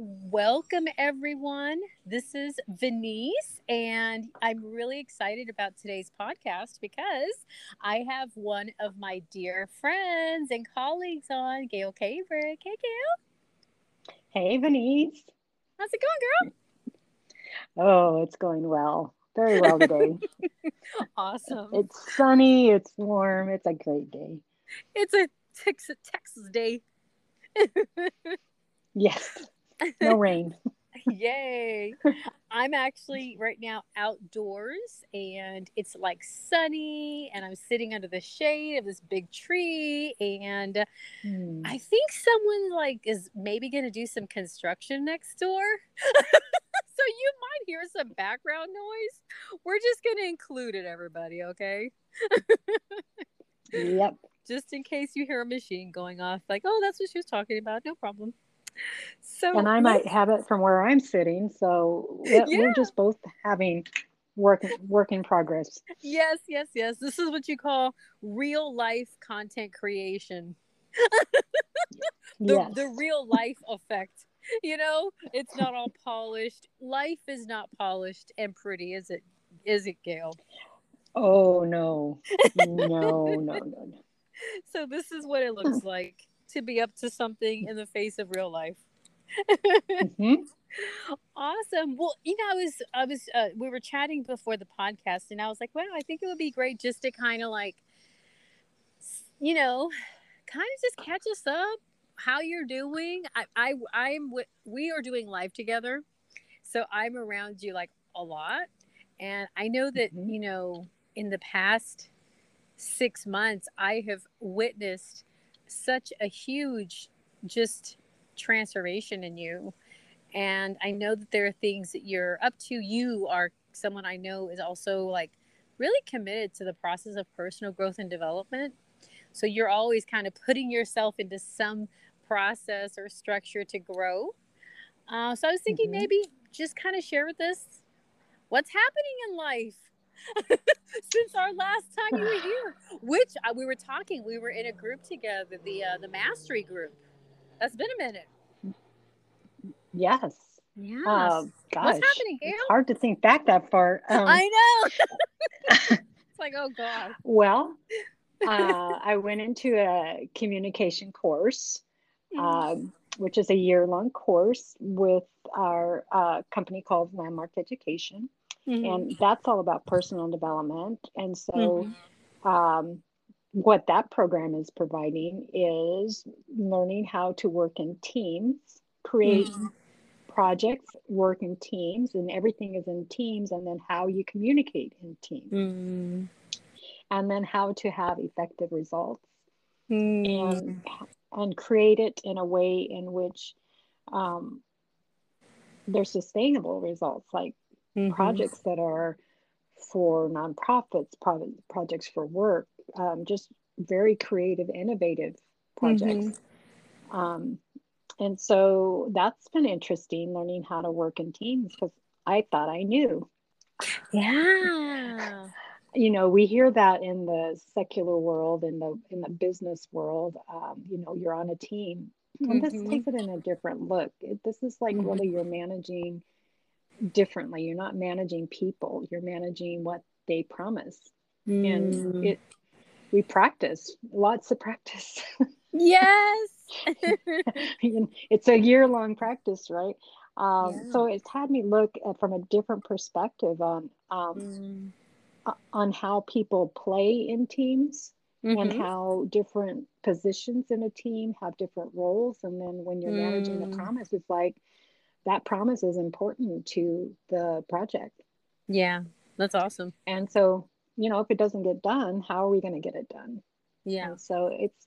Welcome, everyone. This is Venice, and I'm really excited about today's podcast because I have one of my dear friends and colleagues on, Gail Kabrich. Hey, Gail. Hey, Venice. How's it going, girl? Oh, it's going well. Very well today. awesome. It's sunny, it's warm, it's a great day. It's a Texas, Texas day. yes no rain. Yay. I'm actually right now outdoors and it's like sunny and I'm sitting under the shade of this big tree and hmm. I think someone like is maybe going to do some construction next door. so you might hear some background noise. We're just going to include it everybody, okay? yep. Just in case you hear a machine going off like, "Oh, that's what she was talking about." No problem. So and I might have it from where I'm sitting. So yeah. we're just both having work work in progress. Yes, yes, yes. This is what you call real life content creation. the yes. the real life effect. You know, it's not all polished. Life is not polished and pretty, is it? Is it, Gail? Oh no. No, no, no, no. So this is what it looks hmm. like to be up to something in the face of real life. mm-hmm. Awesome. Well, you know, I was, I was, uh, we were chatting before the podcast, and I was like, wow, I think it would be great just to kind of like, you know, kind of just catch us up, how you're doing. I, I, I'm, we are doing live together, so I'm around you like a lot, and I know that mm-hmm. you know, in the past six months, I have witnessed such a huge just transformation in you. And i know that there are things that you're up to. You are someone i know is also like really committed to the process of personal growth and development. So you're always kind of putting yourself into some process or structure to grow. Uh, so i was thinking mm-hmm. maybe just kind of share with us what's happening in life since our last time you were here. Which uh, we were talking, we were in a group together, the uh, the mastery group. That's been a minute. Yes. Yeah. Uh, gosh, What's happening, Gail? It's hard to think back that far. Um, I know. it's like, oh god. Well, uh, I went into a communication course, um, which is a year long course with our uh, company called Landmark Education. Mm-hmm. And that's all about personal development. And so, mm-hmm. um, what that program is providing is learning how to work in teams, create mm-hmm. projects, work in teams, and everything is in teams, and then how you communicate in teams. Mm-hmm. And then how to have effective results and mm-hmm. and create it in a way in which um, they're sustainable results like mm-hmm. projects that are for nonprofits, pro- projects for work, um, just very creative, innovative projects. Mm-hmm. Um, and so that's been interesting learning how to work in teams because I thought I knew. Yeah. you know, we hear that in the secular world, in the in the business world. Um, you know, you're on a team, and mm-hmm. this takes it in a different look. It, this is like mm-hmm. really you're managing differently. You're not managing people, you're managing what they promise. Mm. And it we practice, lots of practice. Yes. it's a year long practice, right? Um, yeah. So it's had me look at, from a different perspective on um, mm. on how people play in teams mm-hmm. and how different positions in a team have different roles. And then when you're mm. managing the mm. promise, it's like that promise is important to the project. Yeah, that's awesome. And so, you know, if it doesn't get done, how are we going to get it done? Yeah. And so it's,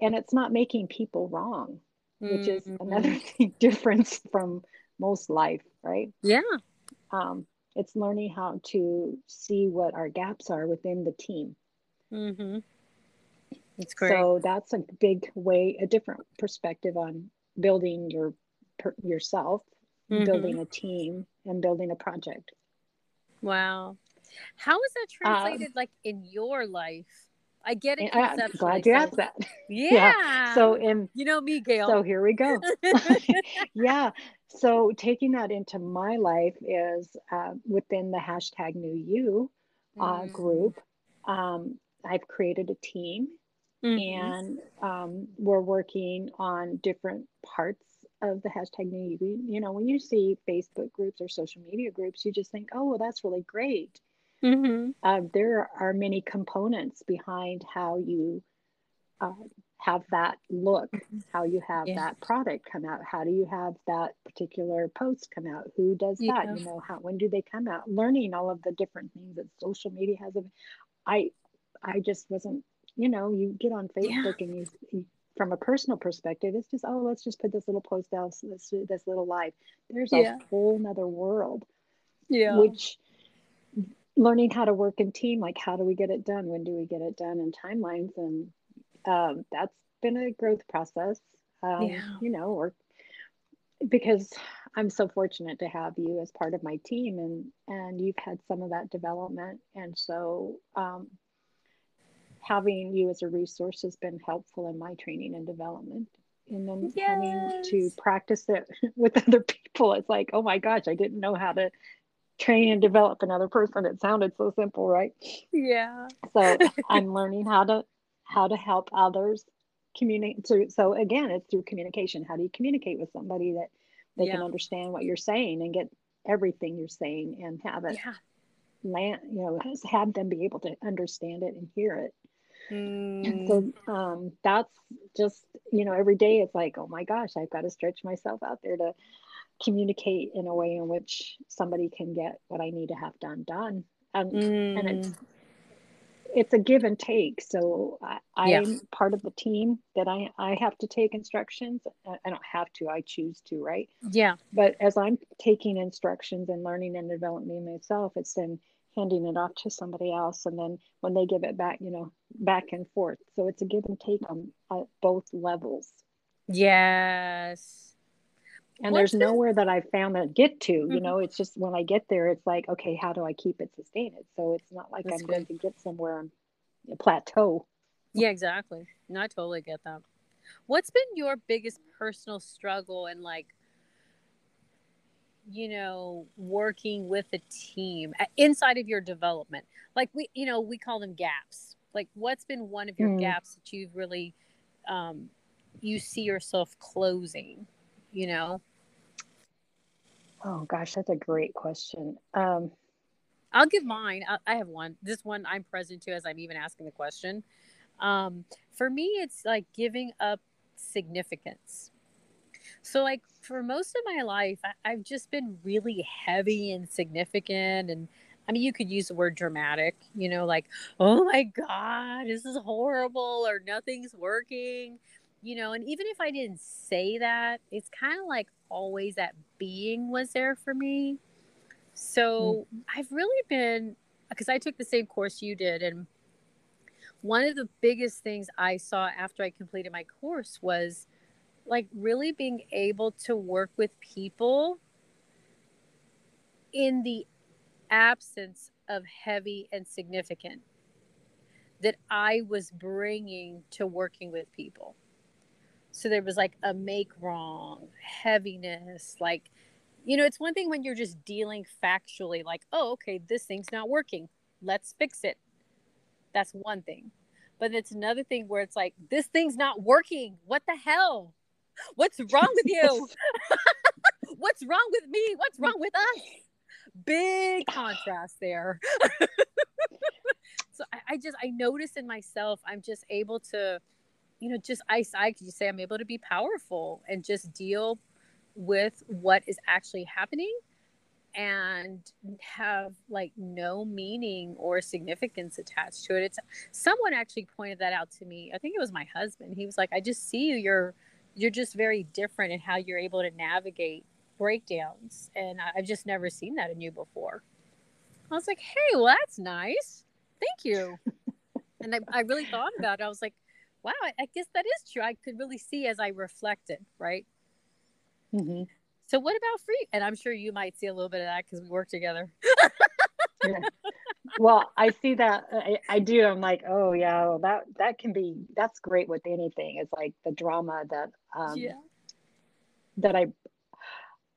and it's not making people wrong, which is mm-hmm. another thing, difference from most life, right? Yeah. Um, it's learning how to see what our gaps are within the team. Mm-hmm. That's great. So that's a big way, a different perspective on building your yourself mm-hmm. building a team and building a project. Wow. How is that translated um, like in your life? I get it I'm glad you asked that. Yeah. yeah. So in you know me, Gail. So here we go. yeah. so taking that into my life is uh, within the hashtag new you uh, mm. group um, i've created a team mm-hmm. and um, we're working on different parts of the hashtag new you you know when you see facebook groups or social media groups you just think oh well that's really great mm-hmm. uh, there are many components behind how you uh, have that look, mm-hmm. how you have yeah. that product come out, how do you have that particular post come out, who does that, you know, how when do they come out, learning all of the different things that social media has. I, I just wasn't, you know, you get on Facebook yeah. and you, you, from a personal perspective, it's just oh, let's just put this little post out, this this little live. There's a whole nother world, yeah, which learning how to work in team like how do we get it done when do we get it done And timelines and um, that's been a growth process. Um, yeah. You know, or because I'm so fortunate to have you as part of my team, and and you've had some of that development, and so um, having you as a resource has been helpful in my training and development. And then yes. having to practice it with other people, it's like, oh my gosh, I didn't know how to train and develop another person. It sounded so simple, right? Yeah. So I'm learning how to how to help others communicate so, so again it's through communication how do you communicate with somebody that they yeah. can understand what you're saying and get everything you're saying and have it yeah. land you know have them be able to understand it and hear it mm. so um, that's just you know every day it's like oh my gosh i've got to stretch myself out there to communicate in a way in which somebody can get what i need to have done done and, mm. and it's mm it's a give and take. So I, am part of the team that I, I have to take instructions. I don't have to, I choose to, right? Yeah. But as I'm taking instructions and learning and developing myself, it's then handing it off to somebody else. And then when they give it back, you know, back and forth. So it's a give and take on both levels. Yes and What's there's nowhere that I've found that get to. Mm-hmm. You know, it's just when I get there, it's like, okay, how do I keep it sustained? So it's not like That's I'm good. going to get somewhere on a plateau. Yeah, exactly. No, I totally get that. What's been your biggest personal struggle and like, you know, working with a team inside of your development? Like we, you know, we call them gaps. Like, what's been one of your mm. gaps that you've really, um, you see yourself closing? You know. Oh gosh, that's a great question. Um, I'll give mine. I, I have one. This one I'm present to as I'm even asking the question. Um, for me, it's like giving up significance. So, like for most of my life, I, I've just been really heavy and significant, and I mean, you could use the word dramatic. You know, like, oh my god, this is horrible, or nothing's working you know, and even if I didn't say that, it's kind of like always that being was there for me. So mm. I've really been, because I took the same course you did. And one of the biggest things I saw after I completed my course was like really being able to work with people in the absence of heavy and significant that I was bringing to working with people. So there was like a make wrong, heaviness, like, you know, it's one thing when you're just dealing factually, like, oh, okay, this thing's not working. Let's fix it. That's one thing. But it's another thing where it's like, this thing's not working. What the hell? What's wrong with you? What's wrong with me? What's wrong with us? Big contrast there. so I, I just, I notice in myself, I'm just able to you know, just I, I could just say I'm able to be powerful and just deal with what is actually happening and have like no meaning or significance attached to it. It's someone actually pointed that out to me. I think it was my husband. He was like, I just see you. You're you're just very different in how you're able to navigate breakdowns. And I've just never seen that in you before. I was like, hey, well, that's nice. Thank you. and I, I really thought about it. I was like, wow, I guess that is true. I could really see as I reflected, right? Mm-hmm. So, what about free? And I'm sure you might see a little bit of that because we work together. yeah. Well, I see that. I, I, do. I'm like, oh yeah, well, that that can be. That's great with anything. It's like the drama that um, yeah. that I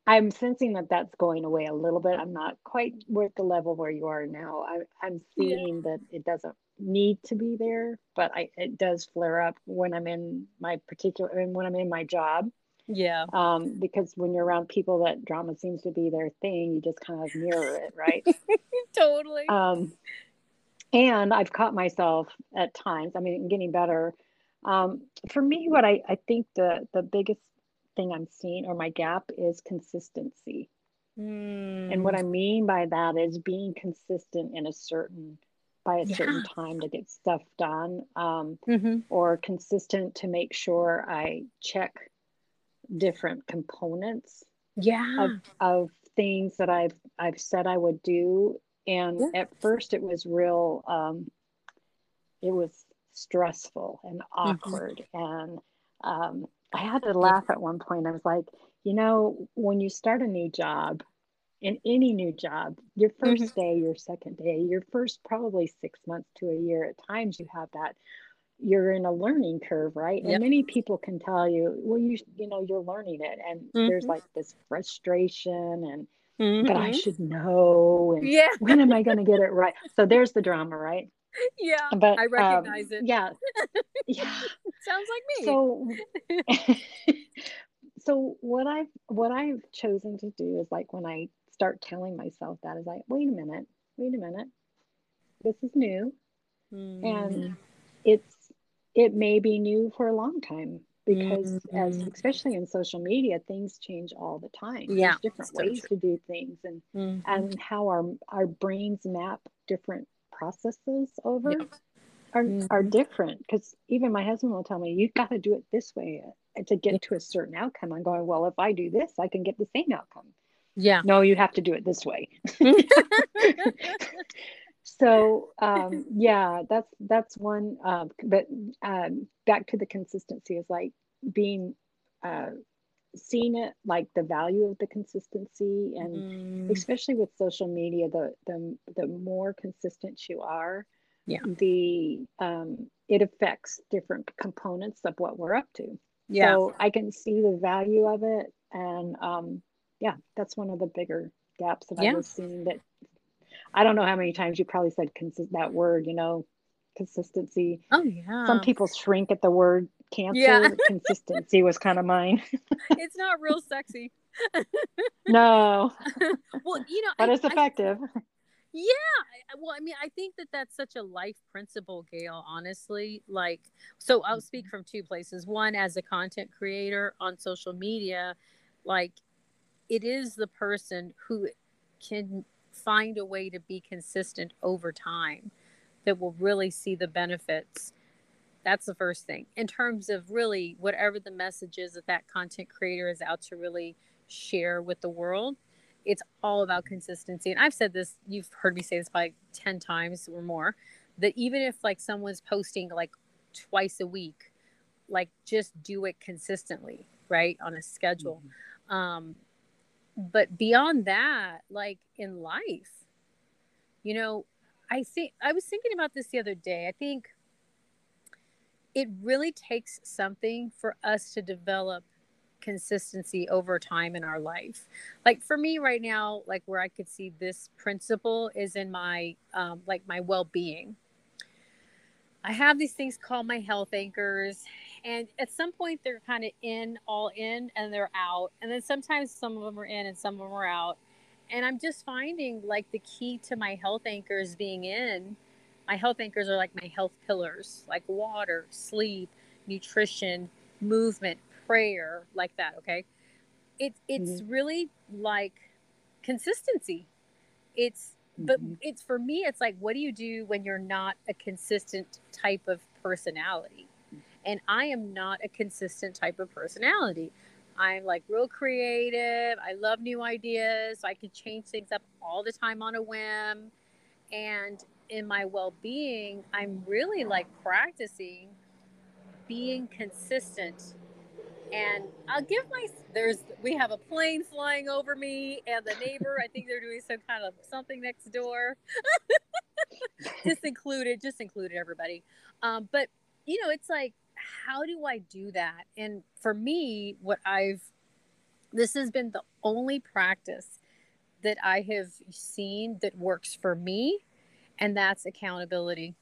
I'm sensing that that's going away a little bit. I'm not quite at the level where you are now. I, am seeing yeah. that it doesn't need to be there, but I, it does flare up when I'm in my particular and when I'm in my job. Yeah. Um, because when you're around people that drama seems to be their thing, you just kind of mirror it, right? totally. Um, and I've caught myself at times. I mean, getting better. Um, for me, what I, I think the the biggest thing I'm seeing or my gap is consistency. Mm. And what I mean by that is being consistent in a certain by a yeah. certain time to get stuff done um, mm-hmm. or consistent to make sure I check different components yeah of, of things that I've I've said I would do and at first it was real um, it was stressful and mm-hmm. awkward mm-hmm. and um, I had to laugh at one point. I was like, you know, when you start a new job, in any new job, your 1st mm-hmm. day, your second day, your first probably six months to a year, at times you have that. You're in a learning curve, right? Yep. And many people can tell you, well, you you know, you're learning it, and mm-hmm. there's like this frustration and mm-hmm. but I mm-hmm. should know, and yeah. when am I going to get it right? So there's the drama, right? Yeah, but I um, recognize um, it. Yeah, yeah, sounds like me. So, so what I've what I've chosen to do is like when I start telling myself that is like, wait a minute, wait a minute, this is new, mm. and it's it may be new for a long time because mm-hmm. as especially in social media things change all the time yeah There's different ways to do things and mm-hmm. and how our our brains map different processes over yeah. are mm-hmm. are different because even my husband will tell me you've got to do it this way uh, to get to a certain outcome i'm going well if i do this i can get the same outcome yeah no you have to do it this way so um, yeah that's that's one um, but um, back to the consistency is like being uh, seeing it like the value of the consistency and mm. especially with social media the the the more consistent you are yeah the um it affects different components of what we're up to yeah so i can see the value of it and um yeah that's one of the bigger gaps that yeah. i was seeing that i don't know how many times you probably said consist that word you know consistency. Oh yeah. Some people shrink at the word cancer. Yeah. consistency was kind of mine. It's not real sexy. No. Well you know but I, it's effective. I, yeah well i mean i think that that's such a life principle gail honestly like so i'll mm-hmm. speak from two places. One as a content creator on social media like it is the person who can find a way to be consistent over time that will really see the benefits. That's the first thing. In terms of really whatever the message is that that content creator is out to really share with the world it's all about consistency. And i've said this you've heard me say this probably 10 times or more that even if like someone's posting like twice a week like just do it consistently right on a schedule. Mm-hmm. um but beyond that like in life you know i think i was thinking about this the other day. I think it really takes something for us to develop consistency over time in our life. Like for me right now like where i could see this principle is in my um, like my well-being. I have these things called my health anchors and at some point they're kind of in all in and they're out and then sometimes some of them are in and some of them are out and i'm just finding like the key to my health anchors being in my health anchors are like my health pillars, like water, sleep, nutrition, movement, prayer, like that. Okay. It, it's mm-hmm. really like consistency. It's, mm-hmm. but it's for me, it's like, what do you do when you're not a consistent type of personality? And I am not a consistent type of personality. I'm like real creative. I love new ideas. I can change things up all the time on a whim. And in my well-being i'm really like practicing being consistent and i'll give my there's we have a plane flying over me and the neighbor i think they're doing some kind of something next door just included just included everybody um, but you know it's like how do i do that and for me what i've this has been the only practice that I have seen that works for me, and that's accountability.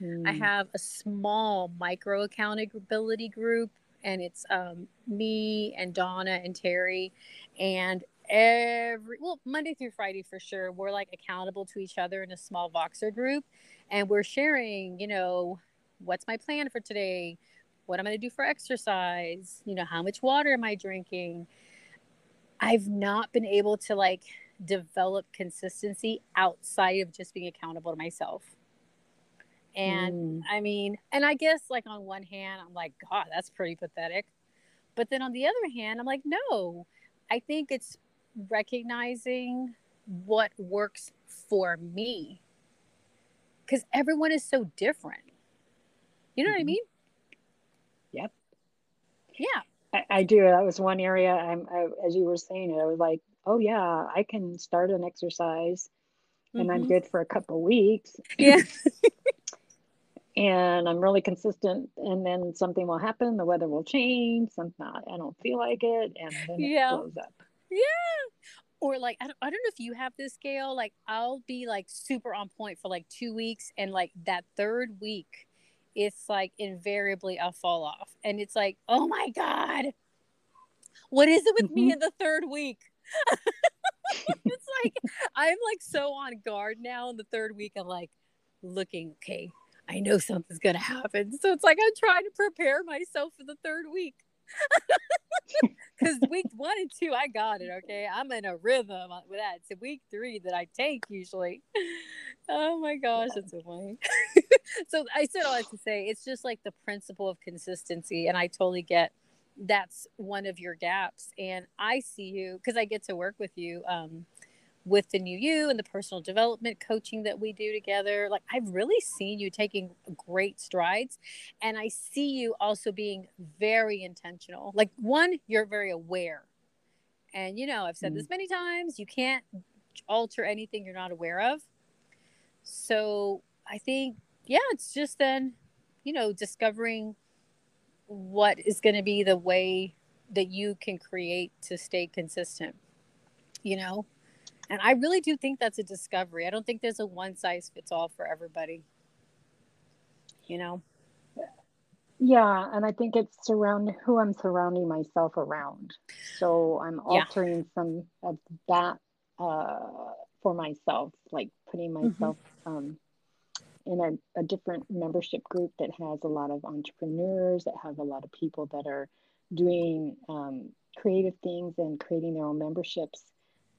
Mm. I hmm. have a small micro accountability group, and it's um, me and Donna and Terry, and every well Monday through Friday for sure. We're like accountable to each other in a small Voxer group, and we're sharing. You know, what's my plan for today? What am I going to do for exercise? You know, how much water am I drinking? I've not been able to like develop consistency outside of just being accountable to myself. And mm. I mean, and I guess like on one hand, I'm like, God, that's pretty pathetic. But then on the other hand, I'm like, no, I think it's recognizing what works for me. Because everyone is so different. You know mm-hmm. what I mm-hmm. mean? Yep. Yeah. I, I do. That was one area. I'm I, as you were saying it. I was like, oh yeah, I can start an exercise, and mm-hmm. I'm good for a couple weeks. Yeah. and I'm really consistent, and then something will happen. The weather will change. Something I don't feel like it, and then it yeah. blows up. Yeah. Or like I don't, I don't know if you have this scale. Like I'll be like super on point for like two weeks, and like that third week it's like invariably a fall off. And it's like, oh my God, what is it with mm-hmm. me in the third week? it's like I'm like so on guard now in the third week. I'm like looking, okay, I know something's gonna happen. So it's like I'm trying to prepare myself for the third week. Because week one and two, I got it. Okay, I'm in a rhythm with that. It's week three that I take usually. Oh my gosh, it's so funny. so I said all that to say it's just like the principle of consistency, and I totally get that's one of your gaps. And I see you because I get to work with you. Um, with the new you and the personal development coaching that we do together like i've really seen you taking great strides and i see you also being very intentional. Like one you're very aware. And you know i've said mm-hmm. this many times you can't alter anything you're not aware of. So i think yeah it's just then you know discovering what is going to be the way that you can create to stay consistent you know and I really do think that's a discovery. I don't think there's a one size fits all for everybody. You know? Yeah, and I think it's surround who I'm surrounding myself around. So I'm altering yeah. some of that uh, for myself, like putting mm-hmm. myself mm-hmm. um, in a, a, different membership group that has a lot of entrepreneurs, that have a lot of people that are doing um, creative things and creating their own memberships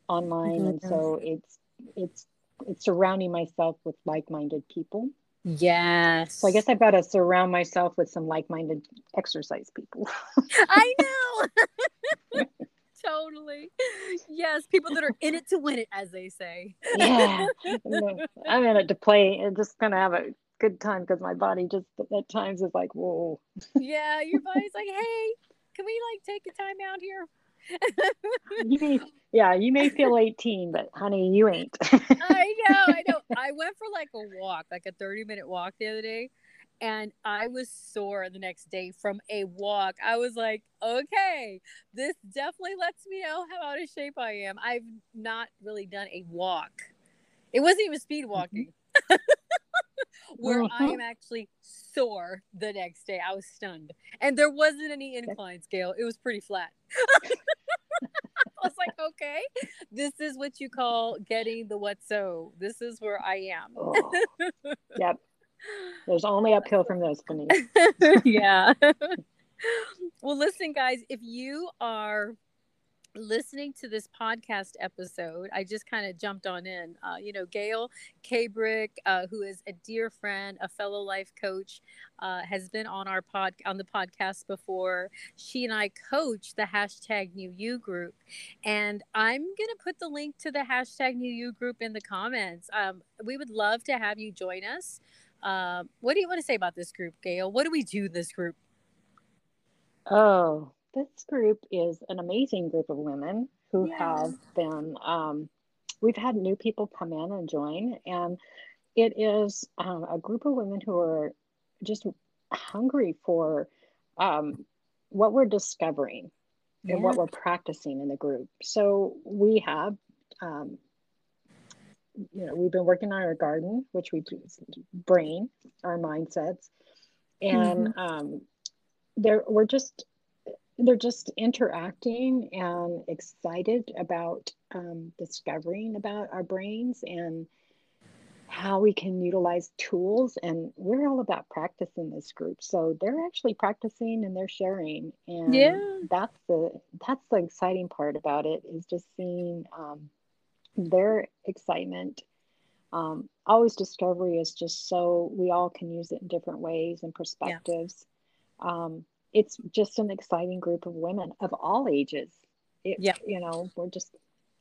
online, mm-hmm. and so it's it's it's surrounding myself with like-minded people. Yes. So I guess I've got to surround myself with some like-minded exercise people. I know. totally. Yes, people that are in it to win it, as they say. yeah. I'm in it to play and just kind of have a good time because my body just at times is like, whoa. yeah, your body's like, hey, can we like take a time out here? You may, yeah, you may feel 18, but honey, you ain't. I know, I know. I went for like a walk, like a 30 minute walk the other day, and I was sore the next day from a walk. I was like, okay, this definitely lets me know how out of shape I am. I've not really done a walk. It wasn't even speed mm-hmm. walking. Mm-hmm. where I am actually sore the next day. I was stunned. And there wasn't any incline scale. It was pretty flat. I was like, okay, this is what you call getting the what so. This is where I am. oh. Yep. There's only uphill from this, yeah. well, listen, guys, if you are listening to this podcast episode, I just kind of jumped on in. Uh, you know, Gail Kabrich, uh, who is a dear friend, a fellow life coach, uh, has been on our pod on the podcast before. She and I coach the hashtag New You group, and I'm gonna put the link to the hashtag New You group in the comments. Um, we would love to have you join us. Um, what do you want to say about this group, Gail? What do we do in this group? Oh, this group is an amazing group of women who yes. have been, um, we've had new people come in and join, and it is um, a group of women who are just hungry for um, what we're discovering. yeah. and what we're practicing in the group. So we have, um, you know, we've been working on our garden, which we brain, our mindsets, and mm-hmm. um, there we're just they're just interacting and excited about um, discovering about our brains and how we can utilize tools. And we're all about practice in this group. So they're actually practicing and they're sharing. And yeah. that's the that's the exciting part about it is just seeing um, their excitement. Um, always discovery is just so we all can use it in different ways and perspectives. Yeah. um, it's just an exciting group of women of all ages. It, yeah. you know we're just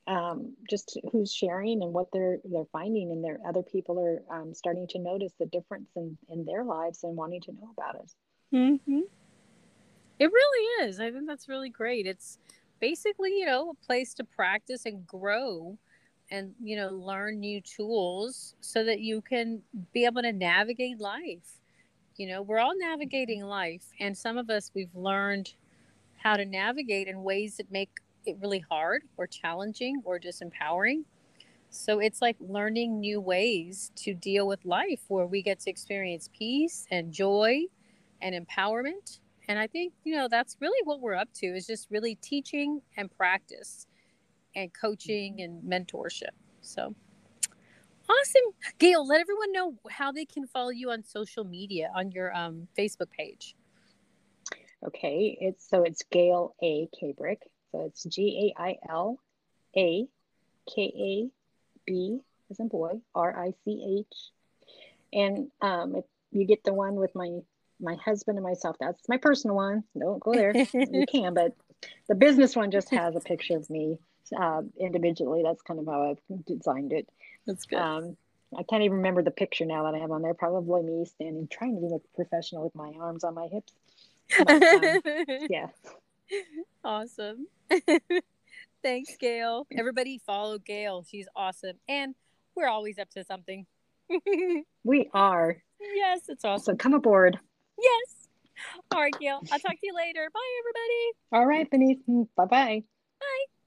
um, just who's sharing and what they're they're finding and their other people are um, starting to notice the difference in in their lives and wanting to know about it. Mm-hmm. it really is. I think that's really great. It's basically you know a place to practice and grow and you know learn new tools so that you can be able to navigate life you know we're all navigating life and some of us we've learned how to navigate in ways that make it really hard or challenging or disempowering. So it's like learning new ways to deal with life where we get to experience peace and joy and empowerment. And I think, you know, that's really what we're up to is just really teaching and practice and coaching mm-hmm. and mentorship. So awesome. Gail, let everyone know how they can follow you on social media on your um, Facebook page. Okay, it's so it's Gail A. Kabrich so it's G A I L A K A B as in boy, R I C H. And um, if you get the one with my my husband and myself, that's my personal one. Don't go there. you can, but the business one just has a picture of me uh, individually. That's kind of how I've designed it. That's good. Um, I can't even remember the picture now that I have on there. Probably me standing, trying to look professional with my arms on my hips. But, um, yeah. Awesome. Thanks, Gail. Everybody follow Gail. She's awesome. And we're always up to something. we are. Yes, it's awesome. So come aboard. Yes. All right, Gail. I'll talk to you later. Bye, everybody. All right, Denise. Bye-bye. Bye.